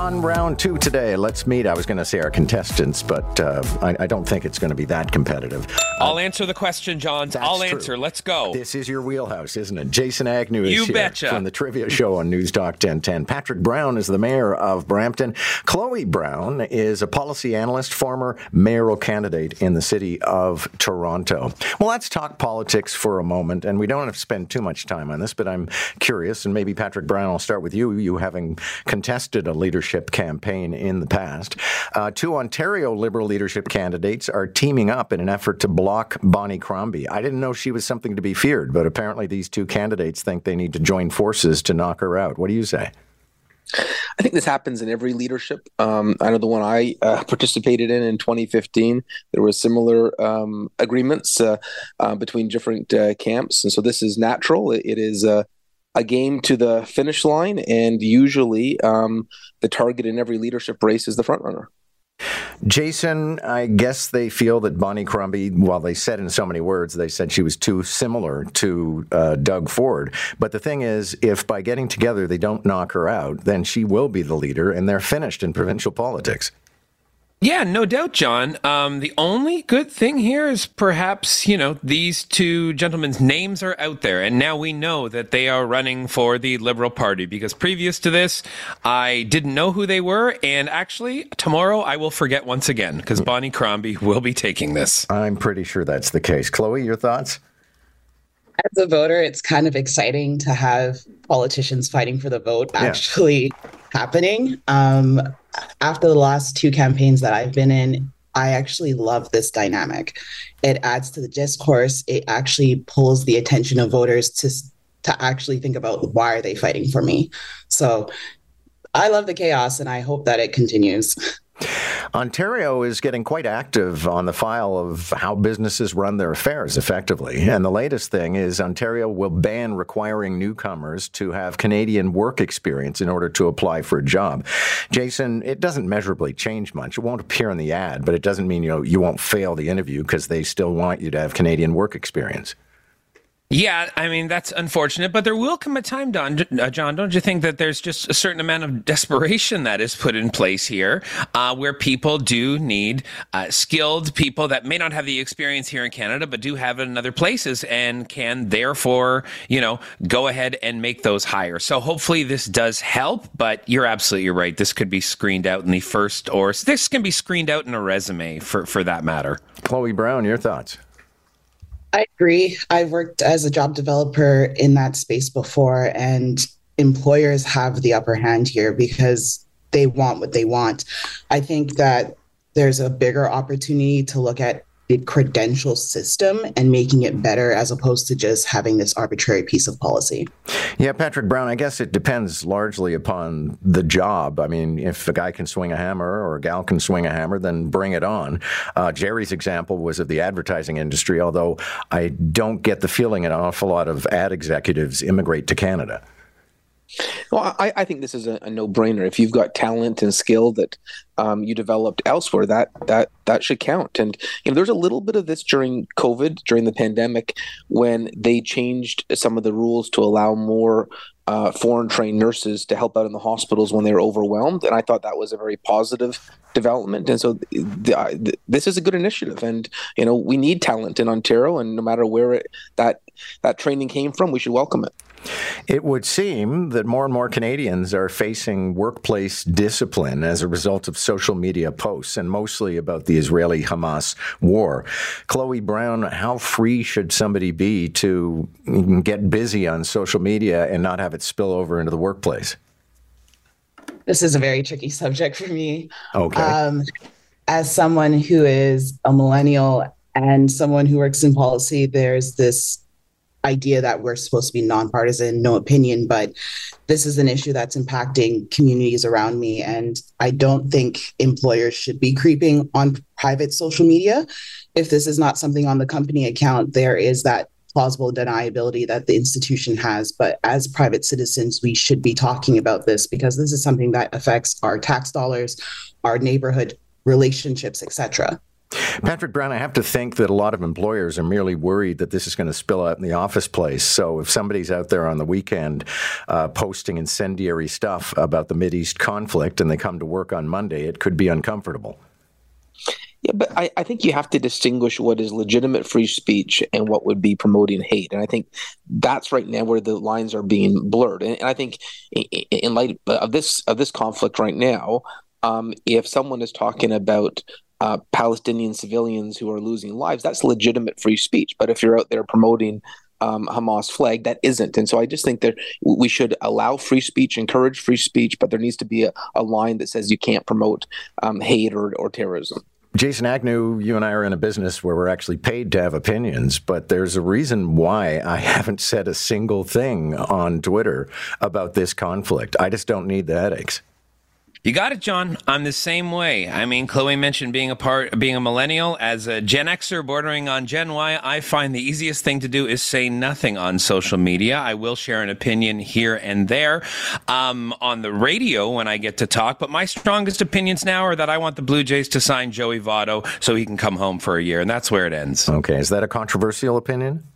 On round two today, let's meet. I was going to say our contestants, but uh, I, I, don't think it's going to be that competitive. I'll uh, answer the question, John. I'll true. answer. Let's go. This is your wheelhouse, isn't it? Jason Agnew is you here betcha. from the Trivia Show on News Talk 1010. Patrick Brown is the mayor of Brampton. Chloe Brown is a policy analyst, former mayoral candidate in the city of Toronto. Well, let's talk politics for a moment, and we don't have to spend too much time on this, but I'm curious, and maybe Patrick Brown, I'll start with you. You having contested a leadership leadership campaign in the past. Uh, two Ontario Liberal leadership candidates are teaming up in an effort to block Bonnie Crombie. I didn't know she was something to be feared, but apparently these two candidates think they need to join forces to knock her out. What do you say? I think this happens in every leadership. Um, I know the one I uh, participated in in 2015. There were similar um, agreements uh, uh, between different uh, camps, and so this is natural. it, it is uh, a game to the finish line, and usually um, the target in every leadership race is the front runner. Jason, I guess they feel that Bonnie Crombie, while they said in so many words, they said she was too similar to uh, Doug Ford. But the thing is, if by getting together they don't knock her out, then she will be the leader and they're finished in provincial politics. Yeah, no doubt, John. Um, the only good thing here is perhaps, you know, these two gentlemen's names are out there, and now we know that they are running for the Liberal Party because previous to this, I didn't know who they were, and actually, tomorrow I will forget once again because Bonnie Crombie will be taking this. I'm pretty sure that's the case. Chloe, your thoughts? As a voter, it's kind of exciting to have politicians fighting for the vote actually yeah. happening. Um, after the last two campaigns that I've been in, I actually love this dynamic. It adds to the discourse. It actually pulls the attention of voters to to actually think about why are they fighting for me. So I love the chaos and I hope that it continues. Ontario is getting quite active on the file of how businesses run their affairs effectively. And the latest thing is Ontario will ban requiring newcomers to have Canadian work experience in order to apply for a job. Jason, it doesn't measurably change much. It won't appear in the ad, but it doesn't mean you know you won't fail the interview because they still want you to have Canadian work experience. Yeah, I mean that's unfortunate, but there will come a time, Don, uh, John. Don't you think that there's just a certain amount of desperation that is put in place here, uh, where people do need uh, skilled people that may not have the experience here in Canada, but do have it in other places, and can therefore, you know, go ahead and make those hires. So hopefully this does help. But you're absolutely right. This could be screened out in the first, or this can be screened out in a resume for for that matter. Chloe Brown, your thoughts? I agree. I've worked as a job developer in that space before, and employers have the upper hand here because they want what they want. I think that there's a bigger opportunity to look at the credential system and making it better as opposed to just having this arbitrary piece of policy. Yeah, Patrick Brown, I guess it depends largely upon the job. I mean, if a guy can swing a hammer or a gal can swing a hammer, then bring it on. Uh, Jerry's example was of the advertising industry, although I don't get the feeling an awful lot of ad executives immigrate to Canada. Well, I, I think this is a, a, no-brainer. If you've got talent and skill that um, you developed elsewhere, that that that should count. And you know, there's a little bit of this during COVID, during the pandemic, when they changed some of the rules to allow more uh, foreign-trained nurses to help out in the hospitals when they were overwhelmed. And I thought that was a very positive development. And so, the, this is a good initiative. And you know, we need talent in Ontario, and no matter where it, that that training came from, we should welcome it. It would seem that more and more Canadians are facing workplace discipline as a result of social media posts, and mostly about the Israeli Hamas war. Chloe Brown, how free should somebody be to get busy on social media and not have it spill over into the workplace? This is a very tricky subject for me. Okay. Um, as someone who is a millennial and someone who works in policy, there's this idea that we're supposed to be nonpartisan, no opinion, but this is an issue that's impacting communities around me. And I don't think employers should be creeping on private social media. If this is not something on the company account, there is that plausible deniability that the institution has. But as private citizens, we should be talking about this because this is something that affects our tax dollars, our neighborhood relationships, etc. Patrick Brown, I have to think that a lot of employers are merely worried that this is going to spill out in the office place. So if somebody's out there on the weekend uh, posting incendiary stuff about the East conflict and they come to work on Monday, it could be uncomfortable. Yeah, but I, I think you have to distinguish what is legitimate free speech and what would be promoting hate. And I think that's right now where the lines are being blurred. And, and I think in, in light of this of this conflict right now, um, if someone is talking about uh, Palestinian civilians who are losing lives, that's legitimate free speech. But if you're out there promoting um, Hamas flag, that isn't. And so I just think that we should allow free speech, encourage free speech, but there needs to be a, a line that says you can't promote um, hate or, or terrorism. Jason Agnew, you and I are in a business where we're actually paid to have opinions, but there's a reason why I haven't said a single thing on Twitter about this conflict. I just don't need the headaches. You got it, John. I'm the same way. I mean, Chloe mentioned being a part, being a millennial. As a Gen Xer bordering on Gen Y, I find the easiest thing to do is say nothing on social media. I will share an opinion here and there um, on the radio when I get to talk. But my strongest opinions now are that I want the Blue Jays to sign Joey Votto so he can come home for a year, and that's where it ends. Okay, is that a controversial opinion?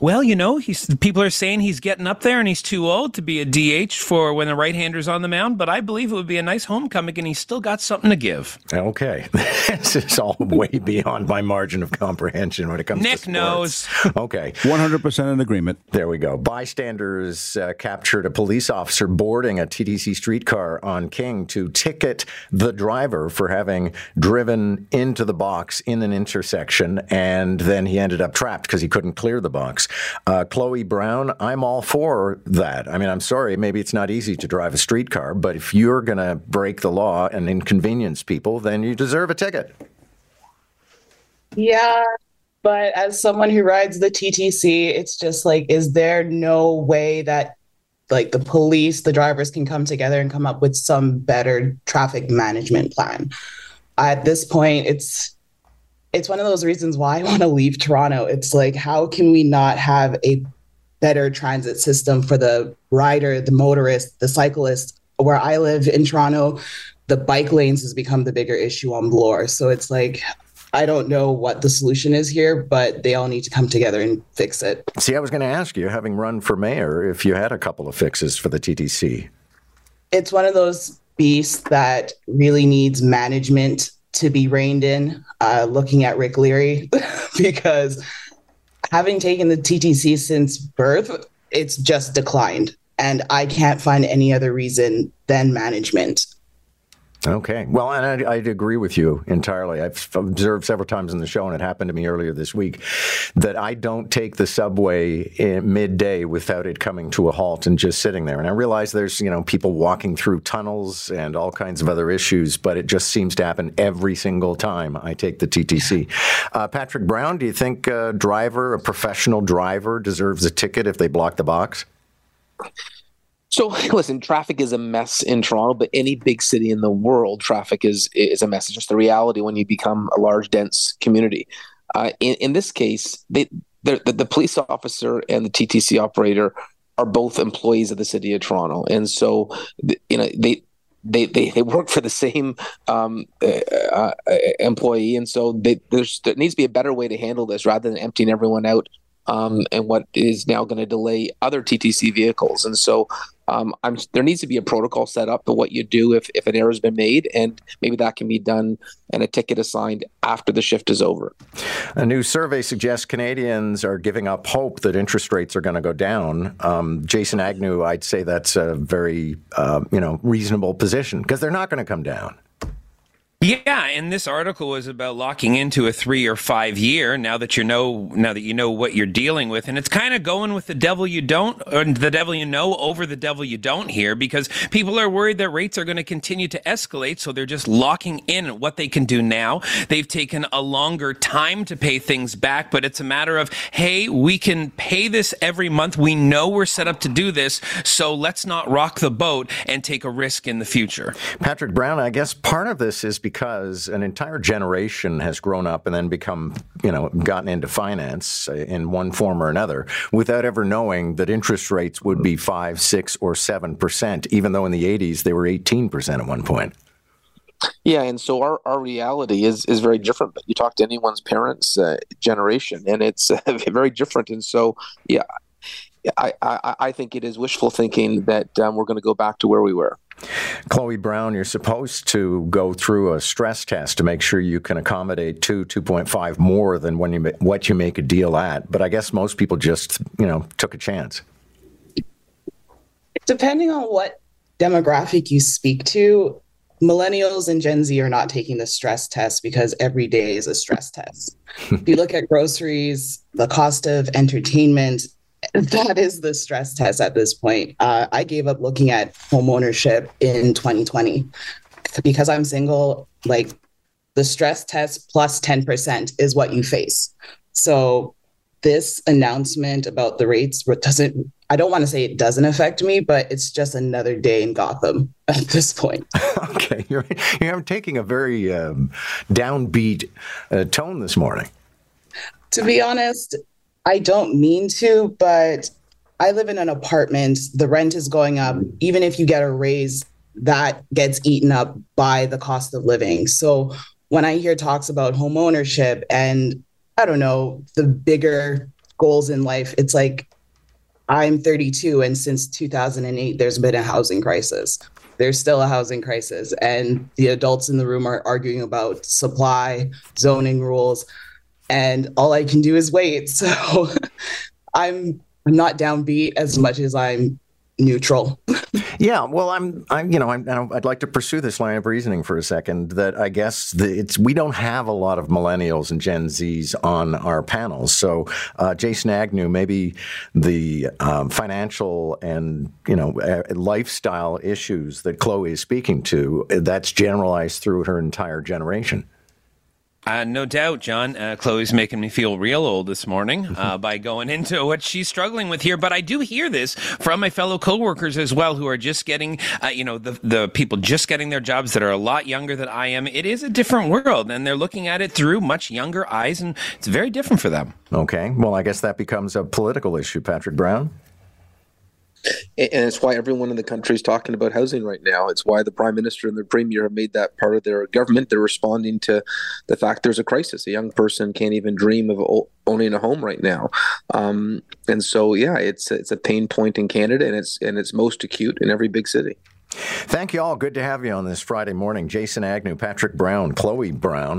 Well, you know, he's people are saying he's getting up there and he's too old to be a DH for when the right-hander's on the mound, but I believe it would be a nice homecoming and he's still got something to give. Okay. this is all way beyond my margin of comprehension when it comes Nick to knows. Okay. 100% in agreement. There we go. Bystanders uh, captured a police officer boarding a TTC streetcar on King to ticket the driver for having driven into the box in an intersection and then he ended up trapped because he couldn't clear the box. Uh, Chloe Brown, I'm all for that. I mean, I'm sorry, maybe it's not easy to drive a streetcar, but if you're going to break the law and inconvenience people, then you deserve a ticket. Yeah, but as someone who rides the TTC, it's just like, is there no way that like the police, the drivers can come together and come up with some better traffic management plan? At this point, it's it's one of those reasons why I want to leave Toronto. It's like, how can we not have a better transit system for the rider, the motorist, the cyclist? Where I live in Toronto, the bike lanes has become the bigger issue on Bloor. So it's like, I don't know what the solution is here, but they all need to come together and fix it. See, I was going to ask you, having run for mayor, if you had a couple of fixes for the TTC. It's one of those beasts that really needs management to be reined in, uh, looking at Rick Leary, because having taken the TTC since birth, it's just declined. And I can't find any other reason than management. Okay. Well, and I, would agree with you entirely. I've observed several times in the show, and it happened to me earlier this week, that I don't take the subway midday without it coming to a halt and just sitting there. And I realize there's, you know, people walking through tunnels and all kinds of other issues, but it just seems to happen every single time I take the TTC. Uh, Patrick Brown, do you think a driver, a professional driver, deserves a ticket if they block the box? So listen, traffic is a mess in Toronto, but any big city in the world, traffic is is a mess. It's just the reality when you become a large, dense community. Uh, in, in this case, they, the, the police officer and the TTC operator are both employees of the city of Toronto, and so you know they they they, they work for the same um, uh, uh, employee, and so they, there needs to be a better way to handle this rather than emptying everyone out um, and what is now going to delay other TTC vehicles. And so um, there needs to be a protocol set up for what you do if, if an error has been made, and maybe that can be done and a ticket assigned after the shift is over. A new survey suggests Canadians are giving up hope that interest rates are going to go down. Um, Jason Agnew, I'd say that's a very uh, you know reasonable position because they're not going to come down. Yeah, and this article was about locking into a three or five year. Now that you know, now that you know what you're dealing with, and it's kind of going with the devil you don't, or the devil you know over the devil you don't here, because people are worried that rates are going to continue to escalate, so they're just locking in what they can do now. They've taken a longer time to pay things back, but it's a matter of, hey, we can pay this every month. We know we're set up to do this, so let's not rock the boat and take a risk in the future. Patrick Brown, I guess part of this is because because an entire generation has grown up and then become, you know, gotten into finance in one form or another without ever knowing that interest rates would be five, six, or seven percent, even though in the 80s they were 18 percent at one point. Yeah, and so our, our reality is is very different. But you talk to anyone's parents' uh, generation, and it's uh, very different. And so, yeah, I, I, I think it is wishful thinking that um, we're going to go back to where we were. Chloe Brown, you're supposed to go through a stress test to make sure you can accommodate two, 2.5 more than when you what you make a deal at. But I guess most people just, you know, took a chance. Depending on what demographic you speak to, millennials and Gen Z are not taking the stress test because every day is a stress test. if you look at groceries, the cost of entertainment, that is the stress test at this point. Uh, I gave up looking at home ownership in 2020 because I'm single. Like the stress test plus 10% is what you face. So this announcement about the rates doesn't I don't want to say it doesn't affect me, but it's just another day in Gotham at this point. okay, you're you're taking a very um, downbeat uh, tone this morning. To be honest, I don't mean to, but I live in an apartment. The rent is going up. Even if you get a raise, that gets eaten up by the cost of living. So when I hear talks about home ownership and I don't know, the bigger goals in life, it's like I'm 32 and since 2008 there's been a housing crisis. There's still a housing crisis and the adults in the room are arguing about supply, zoning rules and all I can do is wait. So I'm I'm not downbeat as much as I'm neutral. yeah, well, I'm, I'm, you know, I'm, I'd like to pursue this line of reasoning for a second. That I guess the, it's we don't have a lot of millennials and Gen Zs on our panels. So, uh, Jason Agnew, maybe the um, financial and you know uh, lifestyle issues that Chloe is speaking to, that's generalized through her entire generation. Uh, no doubt, John. Uh, Chloe's making me feel real old this morning uh, by going into what she's struggling with here. But I do hear this from my fellow coworkers as well, who are just getting, uh, you know, the the people just getting their jobs that are a lot younger than I am. It is a different world, and they're looking at it through much younger eyes, and it's very different for them. Okay, well, I guess that becomes a political issue, Patrick Brown and it's why everyone in the country is talking about housing right now. It's why the prime minister and the premier have made that part of their government. They're responding to the fact there's a crisis. A young person can't even dream of owning a home right now, um, and so yeah, it's it's a pain point in Canada, and it's and it's most acute in every big city. Thank you all. Good to have you on this Friday morning. Jason Agnew, Patrick Brown, Chloe Brown.